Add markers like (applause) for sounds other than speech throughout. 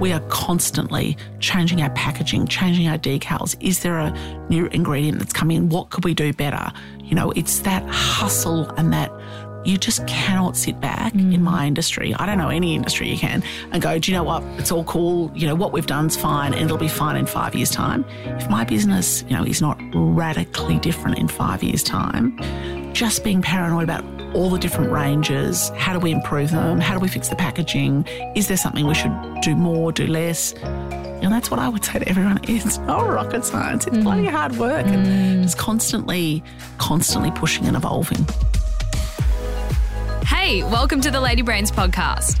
We are constantly changing our packaging, changing our decals. Is there a new ingredient that's coming in? What could we do better? You know, it's that hustle and that you just cannot sit back mm. in my industry. I don't know any industry you can and go, do you know what? It's all cool. You know, what we've done's fine and it'll be fine in five years' time. If my business, you know, is not radically different in five years' time, just being paranoid about all the different ranges. How do we improve them? How do we fix the packaging? Is there something we should do more, do less? And that's what I would say to everyone. (laughs) It's not rocket science. It's mm. bloody hard work. Mm. And it's constantly, constantly pushing and evolving. Hey, welcome to the Lady Brains podcast.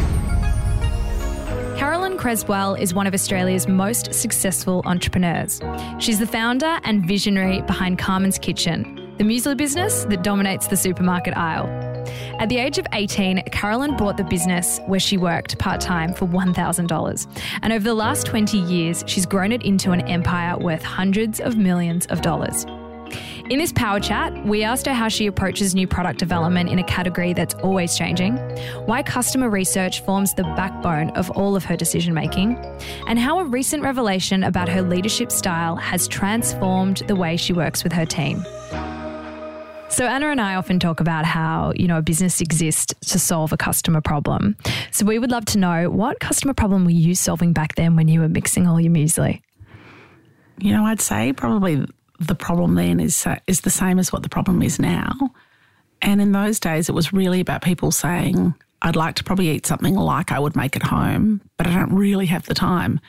Carolyn Creswell is one of Australia's most successful entrepreneurs. She's the founder and visionary behind Carman's Kitchen, the muesli business that dominates the supermarket aisle. At the age of 18, Carolyn bought the business where she worked part time for $1,000. And over the last 20 years, she's grown it into an empire worth hundreds of millions of dollars. In this power chat, we asked her how she approaches new product development in a category that's always changing, why customer research forms the backbone of all of her decision making, and how a recent revelation about her leadership style has transformed the way she works with her team. So Anna and I often talk about how, you know, a business exists to solve a customer problem. So we would love to know what customer problem were you solving back then when you were mixing all your muesli? You know, I'd say probably the problem then is is the same as what the problem is now. And in those days, it was really about people saying, "I'd like to probably eat something like I would make at home, but I don't really have the time."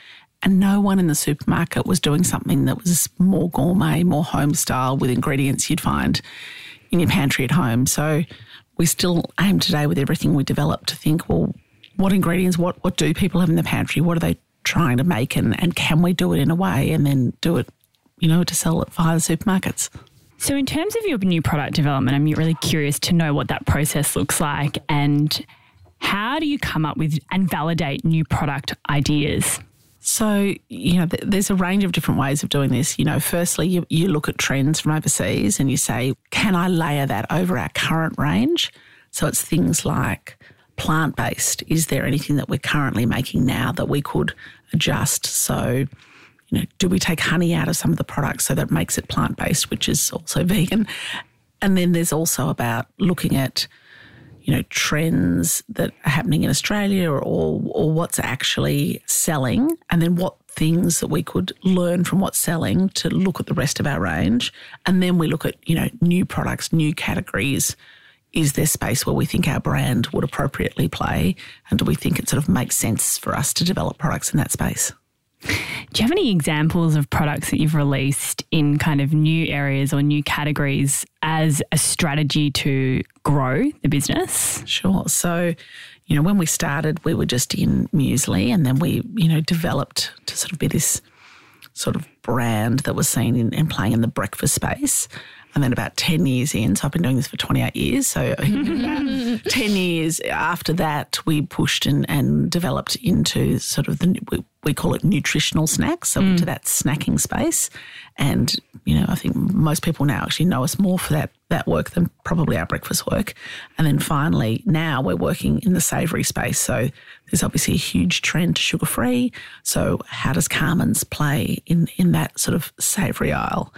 And no one in the supermarket was doing something that was more gourmet, more home style with ingredients you'd find in your pantry at home. So we still aim today with everything we develop to think, well, what ingredients, what, what do people have in the pantry? What are they trying to make? And, and can we do it in a way and then do it you know, to sell it via the supermarkets. So, in terms of your new product development, I'm really curious to know what that process looks like and how do you come up with and validate new product ideas? So, you know, th- there's a range of different ways of doing this. You know, firstly, you, you look at trends from overseas and you say, can I layer that over our current range? So, it's things like plant based. Is there anything that we're currently making now that we could adjust? So, you know, do we take honey out of some of the products so that it makes it plant based, which is also (laughs) vegan? And then there's also about looking at, you know, trends that are happening in Australia or, or what's actually selling, and then what things that we could learn from what's selling to look at the rest of our range. And then we look at, you know, new products, new categories. Is there space where we think our brand would appropriately play? And do we think it sort of makes sense for us to develop products in that space? Do you have any examples of products that you've released in kind of new areas or new categories as a strategy to grow the business? Sure. So, you know, when we started, we were just in muesli and then we, you know, developed to sort of be this sort of brand that was seen in, and playing in the breakfast space. And then about 10 years in, so I've been doing this for 28 years. So (laughs) 10 years after that, we pushed and, and developed into sort of the, we, call it nutritional snacks. So mm. into that snacking space. And, you know, I think most people now actually know us more for that, that work than probably our breakfast work. And then finally, now we're working in the savoury space. So there's obviously a huge trend to sugar free. So how does Carman's play in, in that sort of savoury aisle?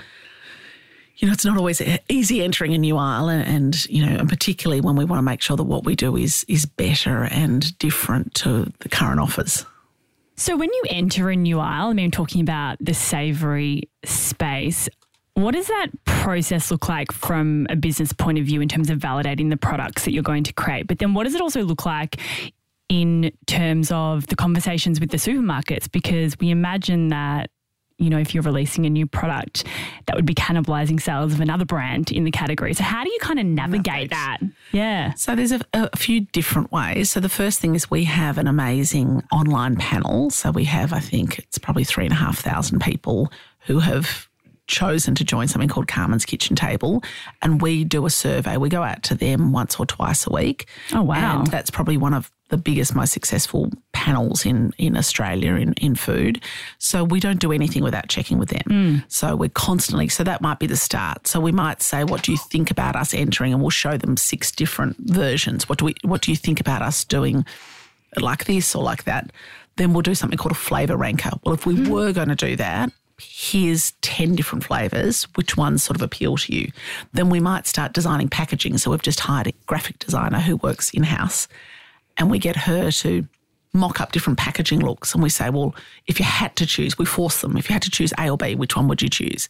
you know, it's not always easy entering a new aisle, and, and, you know, and particularly when we want to make sure that what we do is is better and different to the current offers. So, when you enter a new aisle, I mean, talking about the savoury space, what does that process look like from a business point of view in terms of validating the products that you're going to create? But then, what does it also look like in terms of the conversations with the supermarkets? Because we imagine that you know, if you're releasing a new product, that would be cannibalizing sales of another brand in the category. So, how do you kind of navigate that? Yeah. So, there's a, a, few different ways. So, the first thing is we have an amazing online panel. So, we have, I think it's probably three and a half thousand people who have chosen to join something called Carman's Kitchen Table, and we do a survey. We go out to them once or twice a week. Oh wow! And that's probably one of the biggest, most successful panels in in Australia in in food. So we don't do anything without checking with them. Mm. So we're constantly. So that might be the start. So we might say, "What do you think about us entering?" And we'll show them six different versions. What do we? What do you think about us doing? Like this or like that, then we'll do something called a flavour ranker. Well, if we mm. were going to do that, here's 10 different flavours, which ones sort of appeal to you? Then we might start designing packaging. So we've just hired a graphic designer who works in house and we get her to mock up different packaging looks. And we say, well, if you had to choose, we force them. If you had to choose A or B, which one would you choose?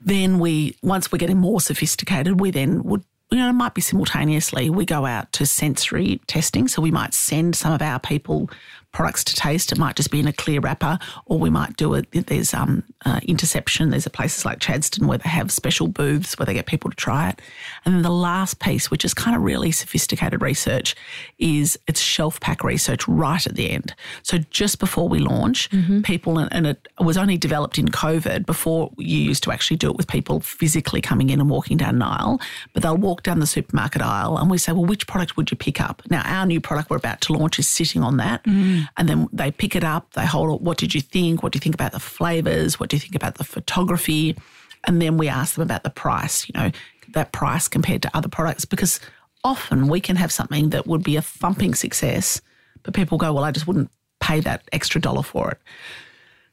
Then we, once we're getting more sophisticated, we then would you know, it might be simultaneously. We go out to sensory testing. So we might send some of our people products to taste. It might just be in a clear wrapper, or we might do it. There's um, uh, interception. There's a places like Chadstone where they have special booths where they get people to try it. And then the last piece, which is kind of really sophisticated research, is it's shelf pack research right at the end. So just before we launch, mm-hmm. people, and it was only developed in COVID before you used to actually do it with people physically coming in and walking down an aisle, but they'll walk down the supermarket aisle and we say, well, which product would you pick up? Now, our new product we're about to launch is sitting on that. Mm. And then they pick it up, they hold it. What did you think? What do you think about the flavors? What do you think about the photography? And then we ask them about the price, you know, that price compared to other products, because often we can have something that would be a thumping success, but people go, well, I just wouldn't pay that extra dollar for it.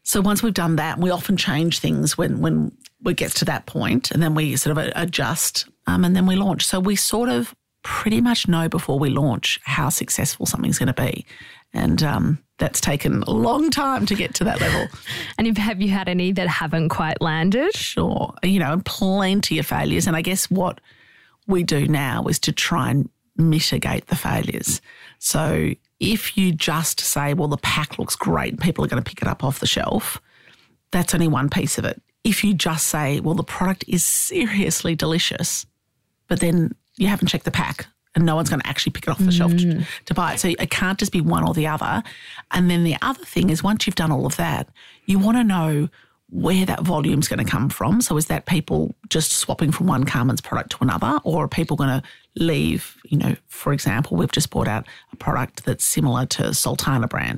So once we've done that, we often change things when when it gets to that point, and then we sort of adjust, um, and then we launch. So we sort of pretty much know before we launch how successful something's going to be. And um, that's taken a long time to get to that level. (laughs) and have you had any that haven't quite landed? Sure. You know, plenty of failures. And I guess what we do now is to try and mitigate the failures. So if you just say, well, the pack looks great, people are going to pick it up off the shelf, that's only one piece of it. If you just say, well, the product is seriously delicious, but then you haven't checked the pack, and no one's going to actually pick it off the shelf to, mm. to, buy it. So it can't just be one or the other. And then the other thing is once you've done all of that, you want to know where that volume is going to come from. So is that people just swapping from one Carman's product to another, or are people going to leave? You know, for example, we've just brought out a product that's similar to Sultana Bran.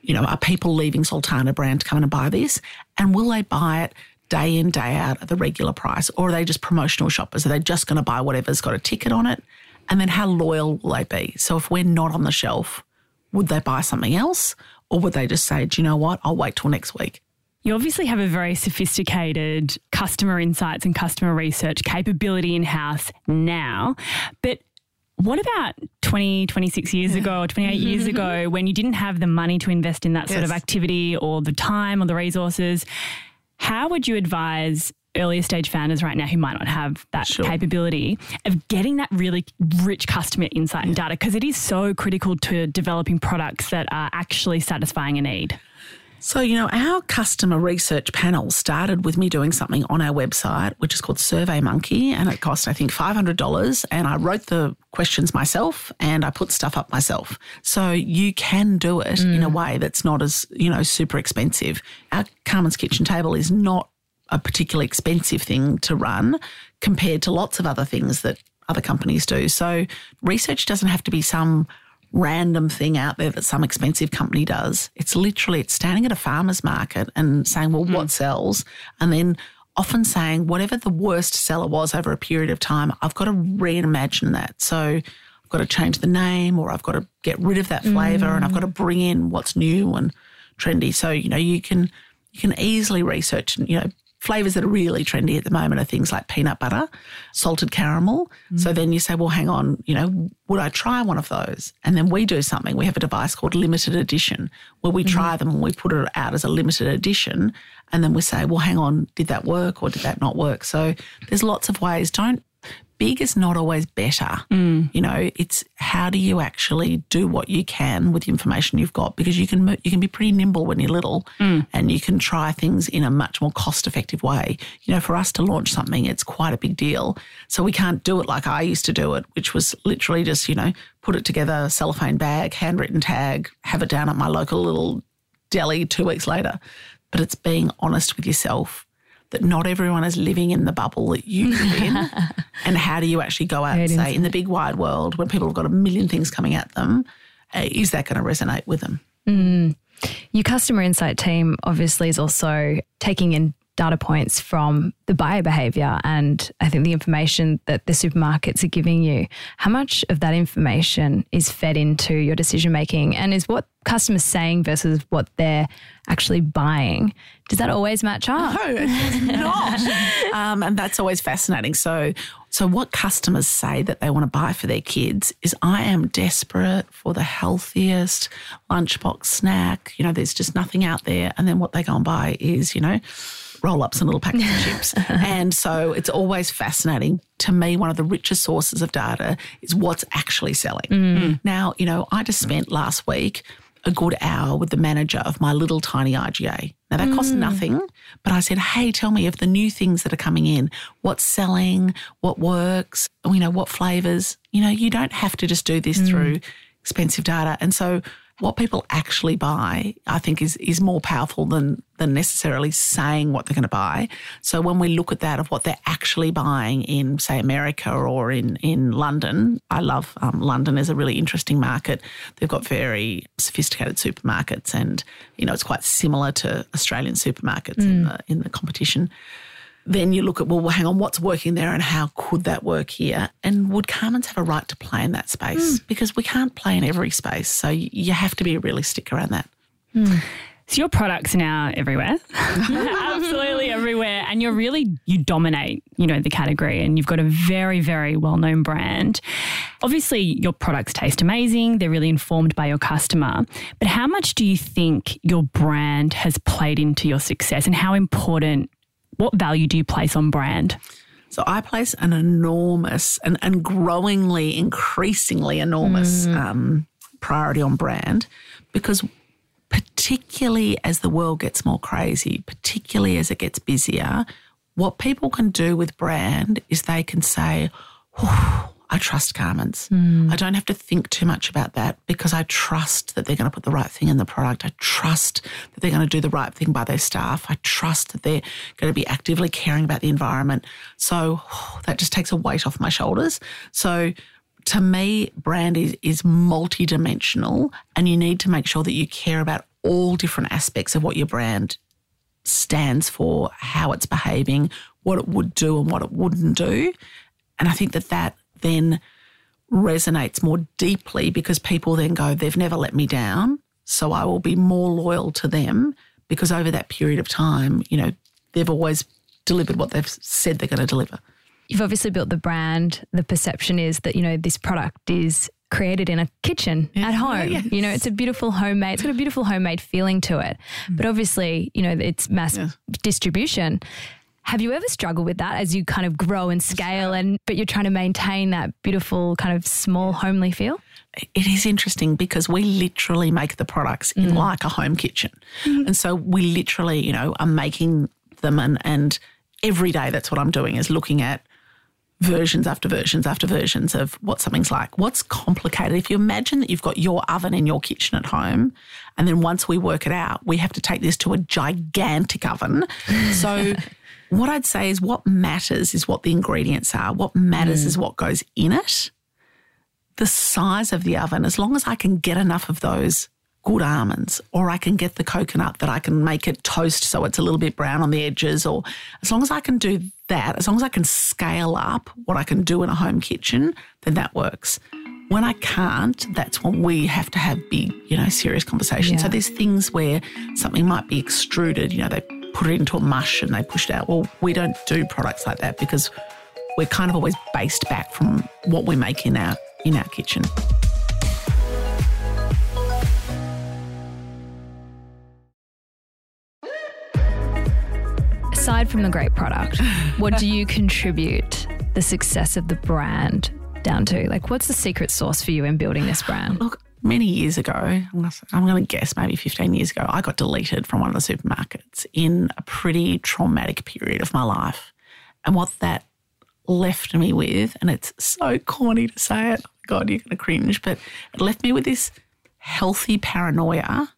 You know, are people leaving Sultana Bran to come in and buy this? And will they buy it day in, day out at the regular price? Or are they just promotional shoppers? Are they just going to buy whatever's got a ticket on it? And then how loyal will they be? So if we're not on the shelf, would they buy something else? Or would they just say, do you know what? I'll wait till next week? You obviously have a very sophisticated customer insights and customer research capability in house now. But what about 20, 26 years ago or 28 (laughs) years ago when you didn't have the money to invest in that yes. sort of activity or the time or the resources? How would you advise earlier stage founders right now who might not have that sure. capability of getting that really rich customer insight and data because it is so critical to developing products that are actually satisfying a need. So, you know, our customer research panel started with me doing something on our website, which is called SurveyMonkey, and it cost, I think, $500. And I wrote the questions myself and I put stuff up myself. So you can do it mm. in a way that's not as, you know, super expensive. Our Carman's Kitchen Table is not a particularly expensive thing to run compared to lots of other things that other companies do. So research doesn't have to be some random thing out there that some expensive company does. It's literally it's standing at a farmer's market and saying, well, mm. what sells? And then often saying whatever the worst seller was over a period of time, I've got to reimagine that. So I've got to change the name or I've got to get rid of that flavor mm. and I've got to bring in what's new and trendy. So, you know, you can you can easily research and, you know, Flavors that are really trendy at the moment are things like peanut butter, salted caramel. Mm. So then you say, well, hang on, you know, would I try one of those? And then we do something. We have a device called limited edition where we mm try them and we put it out as a limited edition. And then we say, well, hang on, did that work or did that not work? So there's lots of ways. Don't big is not always better. Mm. You know, it's how do you actually do what you can with the information you've got because you can you can be pretty nimble when you're little, mm. and you can try things in a much more cost effective way. You know, for us to launch something, it's quite a big deal. So we can't do it like I used to do it, which was literally just you know put it together, cellophane bag, handwritten tag, have it down at my local little deli two weeks later. But it's being honest with yourself that not everyone is living in the bubble that you live in. (laughs) and how do you actually go out and say, in the big wide world, when people have got a million things coming at them, uh, is that going to resonate with them? Your customer insight team obviously is also taking in data points from the buyer behavior and I think the information that the supermarkets are giving you. How much of that information is fed into your decision making and is what customers saying versus what they're actually buying? Does that always match up? No, it's not. (laughs) um, and that's always fascinating. So, so what customers say that they want to buy for their kids is, I am desperate for the healthiest lunchbox snack. You know, there's just nothing out there. And then what they go and buy is, you know, roll ups and little packets of chips. (laughs) And so it's always fascinating. To me, one of the richest sources of data is what's actually selling. Mm. Mm. Now, you know, I just spent last week a good hour with the manager of my little tiny IGA. Now that cost mm-hmm. nothing, but I said, "Hey, tell me of the new things that are coming in. What's selling? What works? You know, what flavors? You know, you don't have to just do this mm. through expensive data." And so, what people actually buy, I think, is is more powerful than than necessarily saying what they're going to buy. So when we look at that of what they're actually buying in, say, America or in in London, I love um, London is a really interesting market. They've got very sophisticated supermarkets, and you know it's quite similar to Australian supermarkets in the in the competition. Then you look at well, hang on, what's working there, and how could that work here? And would Carman's have a right to play in that space? Hmm. Because we can't play in every space, so you have to be realistic around that. Hmm. So your products are now everywhere, (laughs) absolutely everywhere, and you're really you dominate, you know, the category, and you've got a very, very well-known brand. Obviously, your products taste amazing; they're really informed by your customer. But how much do you think your brand has played into your success, and how important? What value do you place on brand? So I place an enormous and, and growingly, increasingly enormous um, priority on brand because, particularly as the world gets more crazy, particularly as it gets busier, what people can do with brand is they can say, "Whew, I trust Carman's. Hmm. I don't have to think too much about that because I trust that they're going to put the right thing in the product. I trust that they're going to do the right thing by their staff. I trust that they're going to be actively caring about the environment. So (sighs) that just takes a weight off my shoulders. So to me, brand is, is multidimensional and you need to make sure that you care about all different aspects of what your brand stands for, how it's behaving, what it would do and what it wouldn't do. And I think that that then resonates more deeply because people then go, they've never let me down. So I will be more loyal to them because over that period of time, you know, they've always delivered what they've said they're going to deliver. You've obviously built the brand. The perception is that, you know, this product is created in a kitchen at home. Oh, yes. You know, it's a beautiful homemade, it's got a beautiful homemade feeling to it. Hmm. But obviously, you know, it's mass Yes. distribution. Have you ever struggled with that as you kind of grow and scale and but you're trying to maintain that beautiful kind of small homely feel? it is interesting because we literally make the products in mm. like a home kitchen. Mm-hmm. And so we literally, you know, are making them and, and every day that's what I'm doing is looking at versions after versions after versions of what something's like. What's complicated? If you imagine that you've got your oven in your kitchen at home, and then once we work it out, we have to take this to a gigantic oven. So (laughs) what I'd say is what matters is what the ingredients are. What matters is mm. what goes in it the size of the oven, as long as I can get enough of those good almonds, or I can get the coconut that I can make it toast so it's a little bit brown on the edges, or as long as I can do that, as long as I can scale up what I can do in a home kitchen, then that works. When I can't, that's when we have to have big, you know, serious conversations. So there's things where something might be extruded, you know, they put it into a mush and they push it out. Well, we don't do products like that because we're kind of always based back from what we make in our in our kitchen. Aside from the great product, (laughs) what do you contribute the success of the brand down to? Like, what's the secret sauce for you in building this brand? Look, many years ago, I'm going to guess maybe 15 years ago, I got deleted from one of the supermarkets in a pretty traumatic period of my life. And what that left me with, and it's so corny to say it, oh God, you're going to cringe, but it left me with this healthy paranoia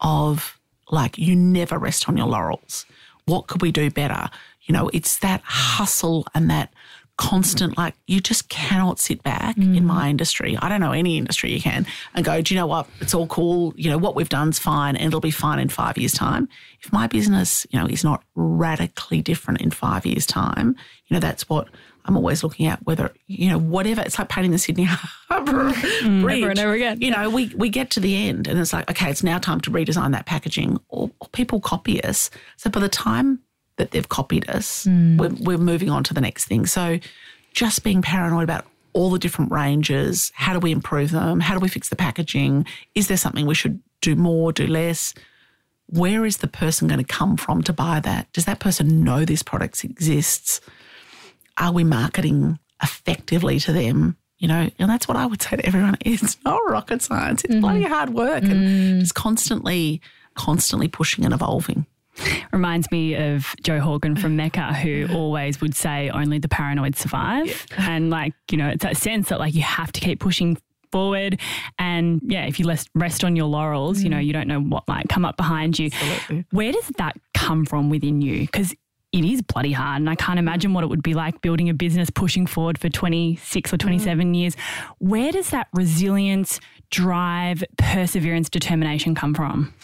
of like, you never rest on your laurels. What could we do better? You know, it's that hustle and that constant, like, you just cannot sit back mm. in my industry. I don't know any industry you can and go, do you know what? It's all cool. You know, what we've done's fine and it'll be fine in five years' time. If my business, you know, is not radically different in five years' time, you know, that's what I'm always looking at whether, you know, whatever. It's like painting the Sydney (laughs) Harbour mm, Bridge. Over and over again. You know, we, we get to the end and it's like, okay, it's now time to redesign that packaging or, or people copy us. So by the time that they've copied us, mm. we're, we're moving on to the next thing. So just being paranoid about all the different ranges. How do we improve them? How do we fix the packaging? Is there something we should do more, do less? Where is the person going to come from to buy that? Does that person know this product exists? are we marketing effectively to them? You know, and that's what I would say to everyone. (laughs) It's not rocket science. It's mm. bloody hard work mm. and just constantly, constantly pushing and evolving. Reminds me of Jo Horgan from Mecca, who always would say only the paranoid survive. Yeah. And like, you know, it's that sense that like you have to keep pushing forward. And yeah, if you rest on your laurels, mm. you know, mm. you don't know what might come up behind you. Absolutely. Where does that come from within you? Because it is bloody hard. And I can't imagine what it would be like building a business, pushing forward for 26 or 27 mm. years. Where does that resilience, drive, perseverance, determination come from?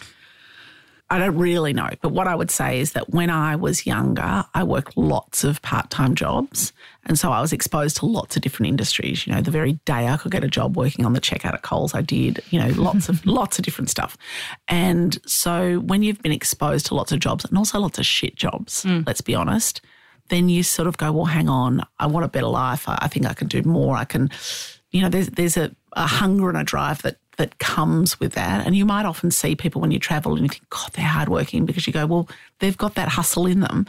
I don't really know, but what I would say is that when I was younger, I worked lots of part time jobs. And so I was exposed to lots of different industries. You know, the very day I could get a job working on the checkout at Coles, I did, you know, lots of (laughs) lots of different stuff. And so when you've been exposed to lots of jobs and also lots of shit jobs, mm. let's be honest, then you sort of go, well, hang on, I want a better life. I, I think I can do more. I can, you know, there's there's a, a hunger and a drive that that comes with that. And you might often see people when you travel and you think, God, they're hardworking because you go, well, they've got that hustle in them.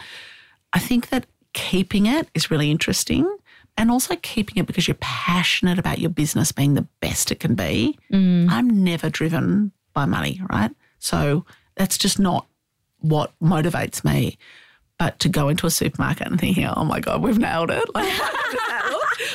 I think that keeping it is really interesting and also keeping it because you're passionate about your business being the best it can be. Mm. I'm never driven by money, right? So that's just not what motivates me. But to go into a supermarket and thinking, oh my God, we've nailed it. (laughs) Like,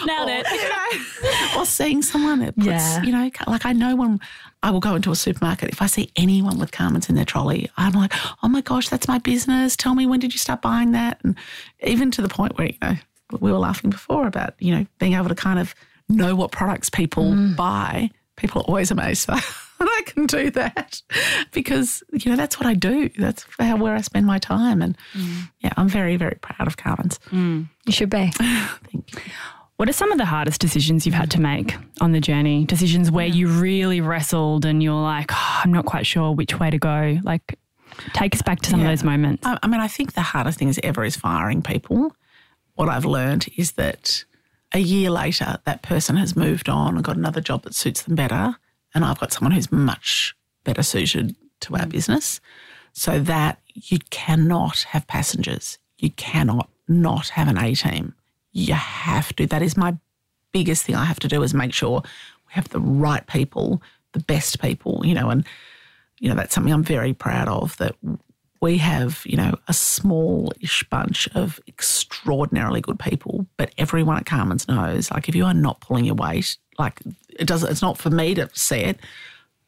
Nailed it. You (laughs) know, or seeing someone that puts, yeah. you know, like I know when I will go into a supermarket, if I see anyone with Carman's in their trolley, I'm like, oh my gosh, that's my business. Tell me when did you start buying that? And even to the point where, you know, we were laughing before about, you know, being able to kind of know what products people mm. buy. People are always amazed (laughs) that I can do that (laughs) because, you know, that's what I do. That's how, where I spend my time. And mm. yeah, I'm very, very proud of Carman's. Mm. You should be. Thank you. What are some of the hardest decisions you've had to make on the journey? Decisions where you really wrestled and you're like, oh, I'm not quite sure which way to go. Like, take us back to some yeah. of those moments. I mean, I think the hardest thing is ever is firing people. What I've learned is that a year later, that person has moved on and got another job that suits them better. And I've got someone who's much better suited to our mm. business. So that you cannot have passengers. You cannot not have an A team you have to. That is my biggest thing I have to do is make sure we have the right people, the best people, you know, and, you know, that's something I'm very proud of that we have, you know, a smallish bunch of extraordinarily good people, but everyone at Carman's knows, like, if you are not pulling your weight, like, it doesn't, it's not for me to say it.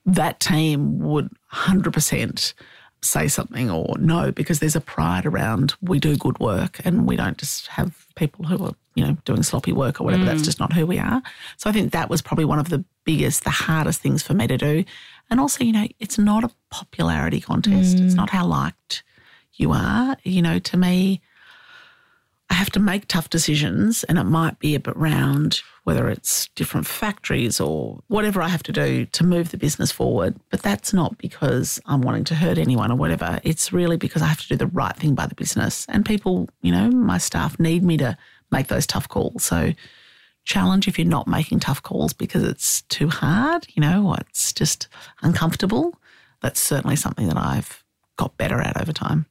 That team would 100% say something or no because there's a pride around we do good work and we don't just have people who are you know doing sloppy work or whatever. Mm. that's just not who we are. So i think that was probably one of the biggest the hardest things for me to do. And also you know it's not a popularity contest. Mm. it's not how liked you are. You know to me I have to make tough decisions, and it might be around whether it's different factories or whatever I have to do to move the business forward. But that's not because I'm wanting to hurt anyone or whatever. It's really because I have to do the right thing by the business. And people, you know, my staff need me to make those tough calls. So, challenge if you're not making tough calls because it's too hard, you know, it's just uncomfortable. That's certainly something that I've got better at over time.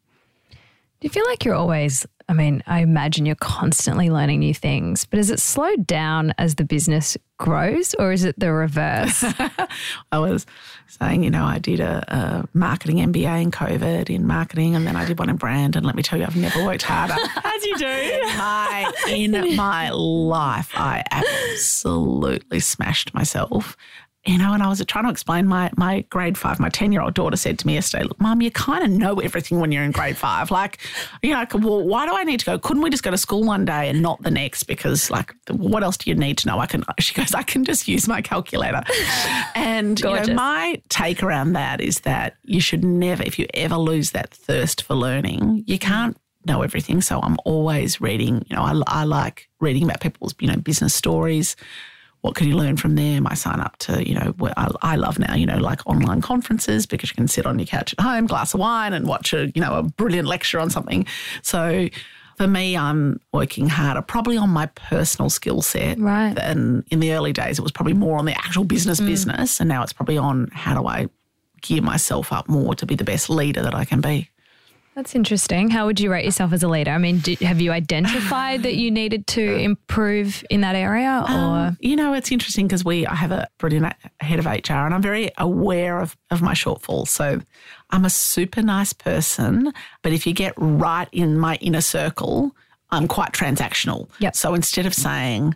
Do you feel like you're always I mean, I imagine you're constantly learning new things, but has it slowed down as the business grows or is it the reverse? (laughs) I was saying, you know, I did a, a, marketing MBA in COVID in marketing and then I did one in brand. And let me tell you, I've never worked harder. (laughs) As you do. my, in my life, I absolutely smashed myself you know, and I was trying to explain my my grade five, my 10 year old daughter said to me yesterday, look, mom, you kind of know everything when you're in grade five. Like, you know, well, why do I need to go? Couldn't we just go to school one day and not the next? Because like, what else do you need to know? I can, (laughs) she goes, I can just use my calculator. and you know, my take around that is that you should never, if you ever lose that thirst for learning, you mm. can't know everything. So I'm always reading, you know, I, I like reading about people's, you know, business stories what can you learn from them? I sign up to, you know, I, I, love now, you know, like online conferences because you can sit on your couch at home, glass of wine, and watch a, you know, a brilliant lecture on something. So for me, I'm working harder, probably on my personal skill set. Right. And in the early days, it was probably more on the actual business mm. business, and now it's probably on how do I gear myself up more to be the best leader that I can be. That's interesting. How would you rate yourself as a leader? I mean, did, have you identified that you needed to (sighs) improve in that area, or um, you know, it's interesting because we I have a brilliant head of HR, and I'm very aware of of my shortfalls. So I'm a super nice person, but if you get right in my inner circle, I'm quite transactional. Yep. So instead of saying,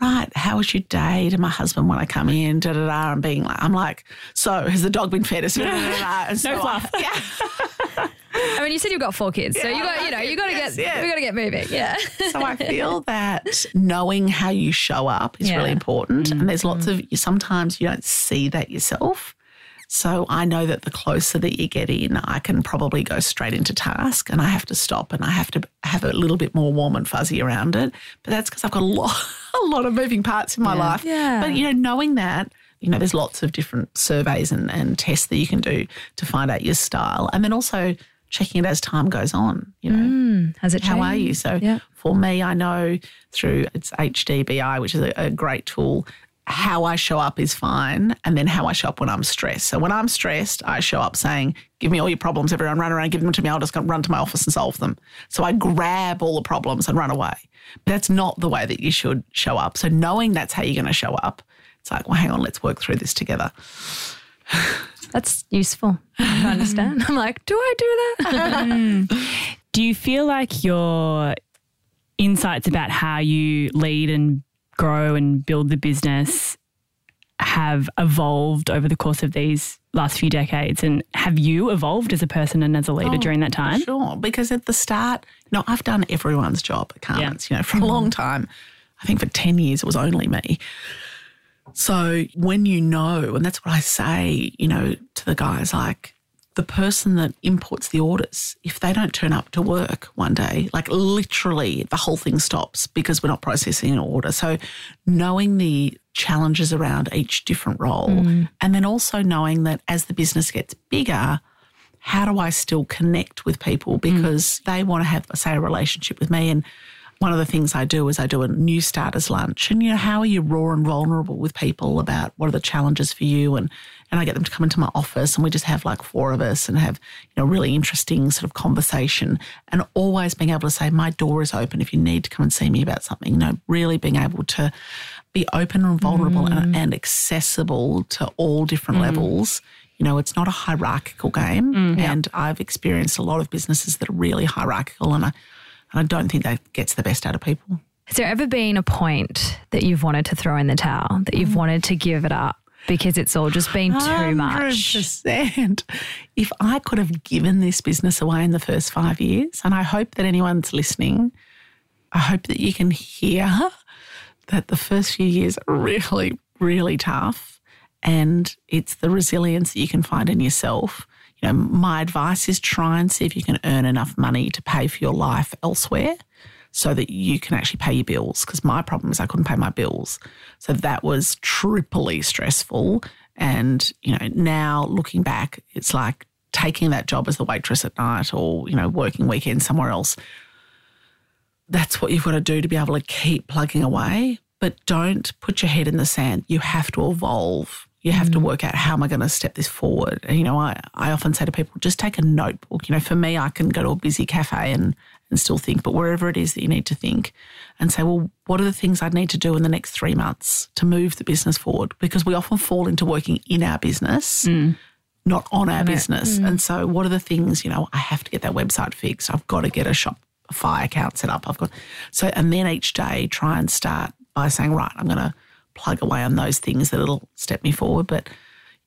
right, how was your day to my husband when I come in, da da da, and being like, I'm like, so has the dog been fed? (laughs) Da, da, da, da, and (laughs) no fluff. yeah. (laughs) I mean, you said you've got four kids, so you got, you know, you got to yes, get, yeah. we got to get moving. Yeah. (laughs) so I (laughs) feel that knowing how you show up is yeah. really important, mm-hmm. and there's lots of sometimes you don't see that yourself. So I know that the closer that you get in, I can probably go straight into task, and I have to stop and I have to have a little bit more warm and fuzzy around it. But that's because I've got a lot, (laughs) a lot of moving parts in my life. Yeah. But you know, knowing that you know, there's lots of different surveys and, and tests that you can do to find out your style. And then also checking it as time goes on. You know, mm, has it? How are you? So yeah. for me, I know through it's HBDI, which is a, a great tool. How I show up is fine, and then how I show up when I'm stressed. So when I'm stressed, I show up saying, "Give me all your problems, everyone. Run around, give them to me. I'll just run to my office and solve them." So I grab all the problems and run away. But that's not the way that you should show up. So knowing that's how you're going to show up, it's like, well, hang on, let's work through this together. That's useful I understand. (laughs) I'm like, do I do that? (laughs) do you feel like your insights about how you lead and grow and build the business have evolved over the course of these last few decades? And have you evolved as a person and as a leader oh, during that time? Sure, because at the start, you know, I've done everyone's job at Carman's, yeah. you know, for a long time. I think for 10 years it was only me. So when you know, and that's what I say, you know, to the guys like, the person that imports the orders, if they don't turn up to work one day, like literally the whole thing stops because we're not processing an order. So knowing the challenges around each different role, mm. and then also knowing that as the business gets bigger, how do I still connect with people because mm. they want to have, say, a relationship with me and one of the things I do is I do a new starters lunch. And, you know, how are you raw and vulnerable with people about what are the challenges for you? And, and I get them to come into my office and we just have like four of us and have, you know, really interesting sort of conversation and always being able to say, my door is open if you need to come and see me about something, you know, really being able to be open and vulnerable mm. and, and, accessible to all different mm. levels. You know, it's not a hierarchical game. Mm, yeah. And I've experienced a lot of businesses that are really hierarchical and I, and I don't think that gets the best out of people. Has there ever been a point that you've wanted to throw in the towel, that you've wanted to give it up because it's all just been too 100%. much? If I could have given this business away in the first five years, and I hope that anyone's listening, I hope that you can hear that the first few years are really, really tough. And it's the resilience that you can find in yourself you know, my advice is try and see if you can earn enough money to pay for your life elsewhere so that you can actually pay your bills. Because my problem is I couldn't pay my bills. So that was triply stressful. And, you know, now looking back, it's like taking that job as the waitress at night or, you know, working weekends somewhere else. That's what you've got to do to be able to keep plugging away. But don't put your head in the sand. You have to evolve You have to mm. work out how am I going to step this forward. And, you know, I, I often say to people, just take a notebook. You know, for me, I can go to a busy cafe and, and still think, but wherever it is that you need to think and say, well, what are the things I need to do in the next three months to move the business forward? Because we often fall into working in our business, mm. not on our business. Mm. And so, what are the things, you know, I have to get that website fixed. I've got to get a shop, a fire account set up. I've got, so, and then each day try and start by saying, right, I'm going to plug away on those things that'll step me forward. But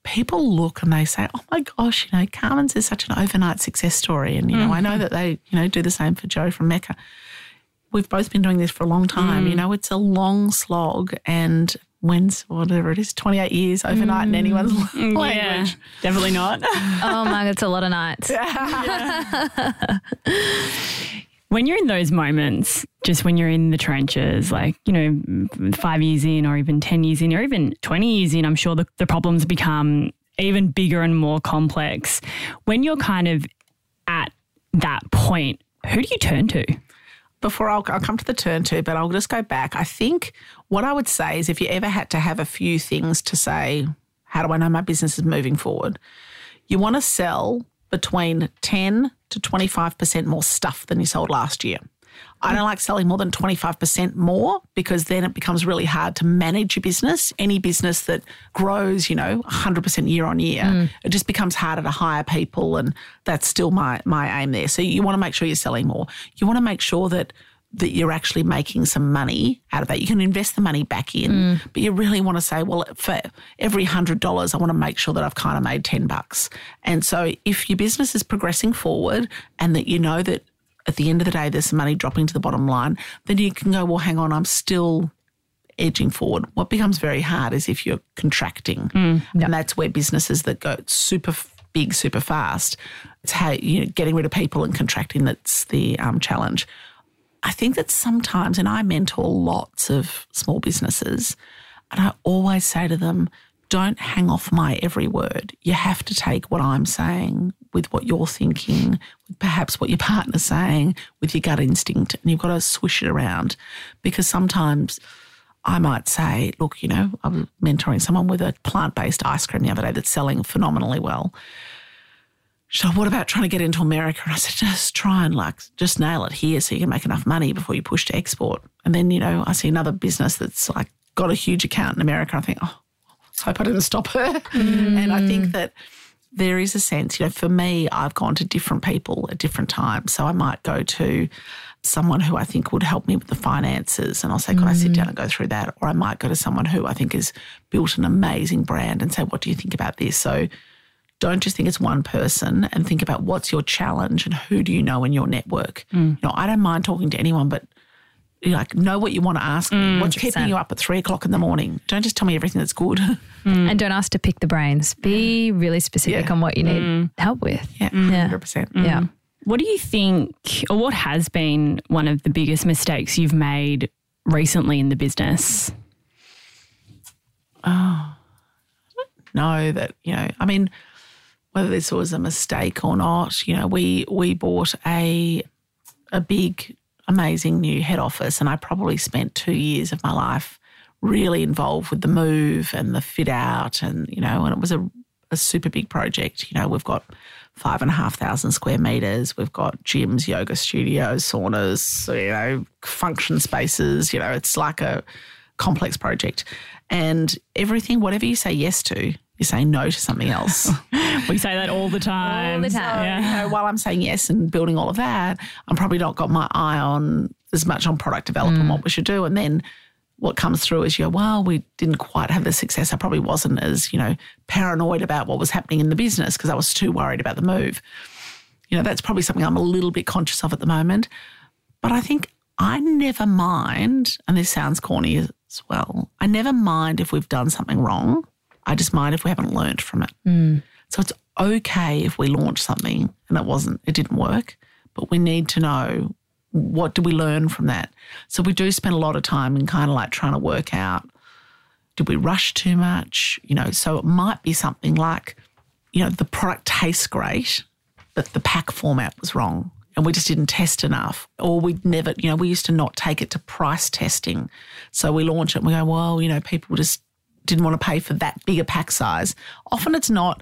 people look and they say, oh my gosh, you know, Carman's is such an overnight success story. And, you know, I know mm-hmm. that they, you know, do the same for Jo from Mecca. We've both been doing this for a long time. You mm. know, it's a long slog and when's whatever it is, 28 years overnight in mm. anyone's (laughs) Yeah, language. definitely not. (laughs) Oh my, it's a lot of nights. (laughs) when you're in those moments, just when you're in the trenches, like, you know, five years in, or even 10 years in, or even 20 years in, I'm sure the, the problems become even bigger and more complex. When you're kind of at that point, who do you turn to? before I'll, I'll come to the turn to, but I'll just go back. I think what I would say is if you ever had to have a few things to say, how do I know my business is moving forward? You want to sell between 10 to 25% more stuff than you sold last year. I don't like selling more than 25% more because then it becomes really hard to manage your business. Any business that grows, you know, 100% year on year, mm. it just becomes harder to hire people. And that's still my, my aim there. So you want to make sure you're selling more. You want to make sure that that you're actually making some money out of that. You can invest the money back in, but you really want to say, well, for every hundred dollars, I want to make sure that I've kind of made ten bucks. And so, if your business is progressing forward, and that you know that at the end of the day, there's some money dropping to the bottom line, then you can go, well, hang on, I'm still edging forward. What becomes very hard is if you're contracting, and that's where businesses that go super big, super fast, it's how you know getting rid of people and contracting that's the um, challenge. I think that sometimes, and I mentor lots of small businesses, and I always say to them, don't hang off my every word. You have to take what I'm saying with what you're thinking, with perhaps what your partner's saying, with your gut instinct, and you've got to swish it around because sometimes I might say, look, you know, I was mentoring someone with a plant based ice cream the other day that's selling phenomenally well. So what about trying to get into America? And I said, just try and like just nail it here so you can make enough money before you push to export. And then, you know, I see another business that's like got a huge account in America. I think, oh, I hope I didn't stop her. Mm. And I think that there is a sense, you know, for me, I've gone to different people at different times. So I might go to someone who I think would help me with the finances and I'll say, Can I sit down and go through that? Or I might go to someone who I think has built an amazing brand and say, What do you think about this? So don't just think it's one person and think about what's your challenge and who do you know in your network. Mm. You know, I don't mind talking to anyone, but you know, like know what you want to ask me. Mm, what's keeping you up at three o'clock in the morning? Don't just tell me everything that's good. (laughs) Mm. And don't ask to pick the brains. Be really specific Yeah. on what you need help with. yeah, Yeah. hundred percent. Yeah. What do you think, or what has been one of the biggest mistakes you've made recently in the business? Oh, I don't know that you know i mean whether this was a mistake or not you know we we bought a a big amazing new head office and i probably spent two years of my life really involved with the move and the fit out and you know and it was a, a super big project. You know we've got five and a half thousand square meters we've got gyms yoga studios saunas you know function spaces you know it's like a complex project. And everything whatever you say yes to you're saying no to something else (laughs) We say that all the time. All the time. Yeah. you know, while I'm saying yes and building all of that, I'm probably not got my eye on as much on product development, mm. what we should do. And then what comes through is you go, well, we didn't quite have the success. I probably wasn't as, you know, paranoid about what was happening in the business because I was too worried about the move. You know, that's probably something I'm a little bit conscious of at the moment. But I think I never mind, and this sounds corny as well, I never mind if we've done something wrong. I just mind if we haven't learned from it. Hmm. So it's okay if we launch something and it wasn't, it didn't work, but we need to know what do we learn from that. So we do spend a lot of time in kind of like trying to work out did we rush too much? You know, so it might be something like, you know, the product tastes great, but the pack format was wrong and we just didn't test enough. Or we'd never, you know, we used to not take it to price testing. So we launch it and we go, well, you know, people just didn't want to pay for that bigger pack size. Often it's not.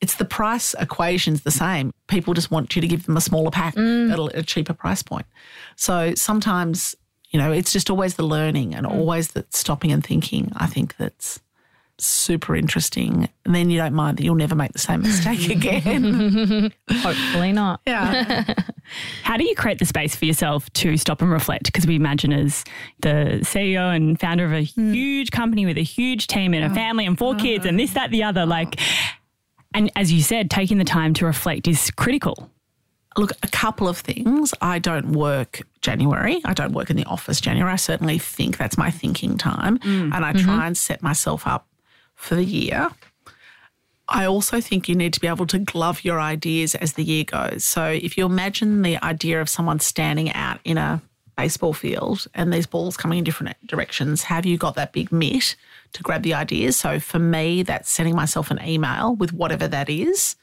It's the price equation's the same. People just want you to give them a smaller pack mm. at a, a cheaper price point. So sometimes, you know, it's just always the learning and mm. always the stopping and thinking. I think that's super interesting. And then you don't mind that you'll never make the same mistake (laughs) again. Hopefully not. yeah. (laughs) How do you create the space for yourself to stop and reflect? Because we imagine as the CEO and founder of a hmm. huge company with a huge team and a oh. family and four oh. kids and this, that, the other, like, and as you said, taking the time to reflect is critical. Look, a couple of things. I don't work January. I don't work in the office January. I certainly think that's my thinking time. Mm. And I mm-hmm. try and set myself up for the year. I also think you need to be able to glove your ideas as the year goes. So if you imagine the idea of someone standing out in a baseball field and these balls coming in different directions, have you got that big mitt to grab the ideas? So for me, that's sending myself an email with whatever that is.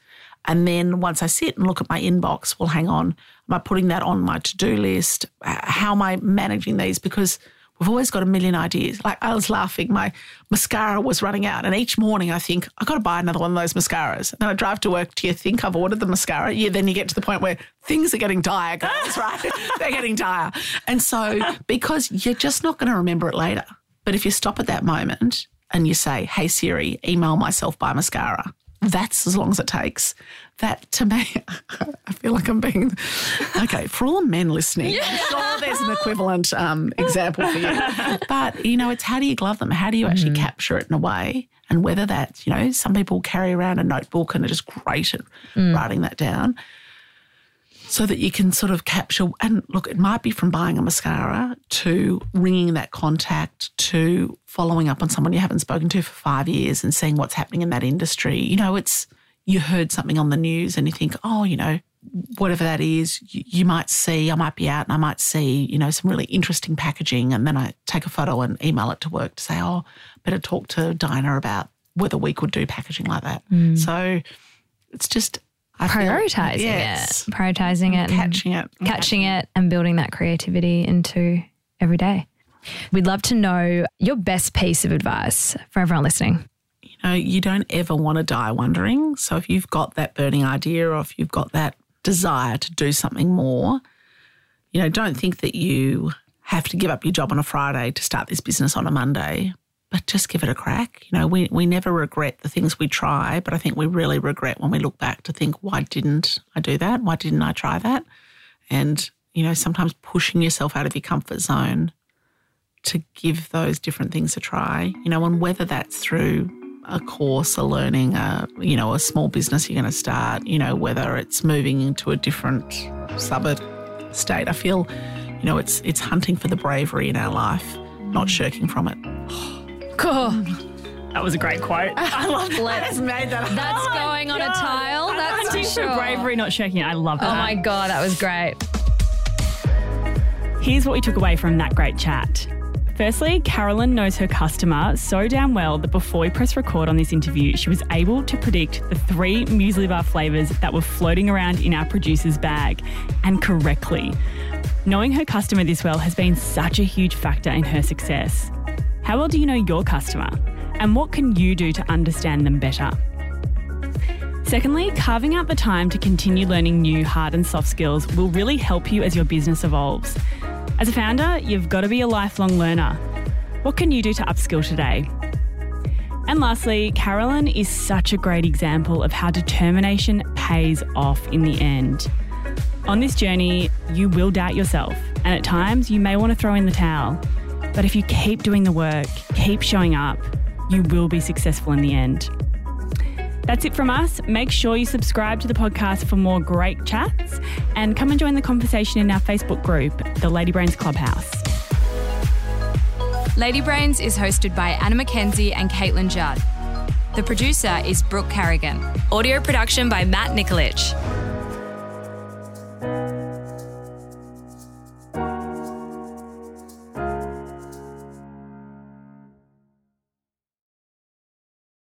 And then once I sit and look at my inbox, well, hang on, am I putting that on my to do list? How am I managing these? Because we've always got a million ideas. Like I was laughing, my mascara was running out. And each morning I think, I've got to buy another one of those mascaras. And then I drive to work. Do you think I've ordered the mascara? Yeah, then you get to the point where things are getting dire, guys, right? (laughs) (laughs) They're getting dire. And so because you're just not going to remember it later. But if you stop at that moment and you say, hey, Siri, email myself by mascara, that's as long as it takes. That to me, (laughs) I feel like I'm being okay for all the men listening. I'm sure there's an equivalent um, example for you, (laughs) but you know, it's how do you glove them? How do you actually capture it in a way? And whether that's you know, some people carry around a notebook and are just great at writing that down so that you can sort of capture and look it might be from buying a mascara to ringing that contact to following up on someone you haven't spoken to for 5 years and seeing what's happening in that industry. You know it's you heard something on the news and you think oh you know whatever that is you, you might see I might be out and I might see you know some really interesting packaging. And then I take a photo and email it to work to say oh better talk to Dinah about whether we could do packaging like that. Mm. So it's just I feel- Prioritizing yes. it. Prioritizing it. and catching it. catching it and building that creativity into every day. We'd love to know your best piece of advice for everyone listening. You know, you don't ever want to die wondering. So if you've got that burning idea or if you've got that desire to do something more, you know, don't think that you have to give up your job on a Friday to start this business on a Monday. But just give it a crack. You know, we, we never regret the things we try, but I think we really regret when we look back to think, why didn't I do that? Why didn't I try that? And, you know, sometimes pushing yourself out of your comfort zone to give those different things a try, you know, and whether that's through a course, a learning, a, you know, a small business you're going to start, you know, whether it's moving into a different suburb state. I feel, you know, it's it's hunting for the bravery in our life, not shirking from it. Cool. That was a great quote. (laughs) I love that. Let's, made that that's oh going on a tile. That's Hunting for for sure. bravery, not shirking it. I love oh that. Oh my God, that was great. Here's what we took away from that great chat. Firstly, Carolyn knows her customer so damn well that before we press record on this interview, she was able to predict the three muesli bar flavours that were floating around in our producer's bag, and correctly. Knowing her customer this well has been such a huge factor in her success. How well do you know your customer? And what can you do to understand them better? Secondly, carving out the time to continue learning new hard and soft skills will really help you as your business evolves. As a founder, you've got to be a lifelong learner. What can you do to upskill today? And lastly, Carolyn is such a great example of how determination pays off in the end. On this journey, you will doubt yourself, and at times you may want to throw in the towel. But if you keep doing the work, keep showing up, you will be successful in the end. That's it from us. Make sure you subscribe to the podcast for more great chats and come and join the conversation in our Facebook group, the Lady Brains Clubhouse. Lady Brains is hosted by Anna McKenzie and Caitlin Judd. The producer is Brooke Carrigan. Audio production by Matt Nikolic.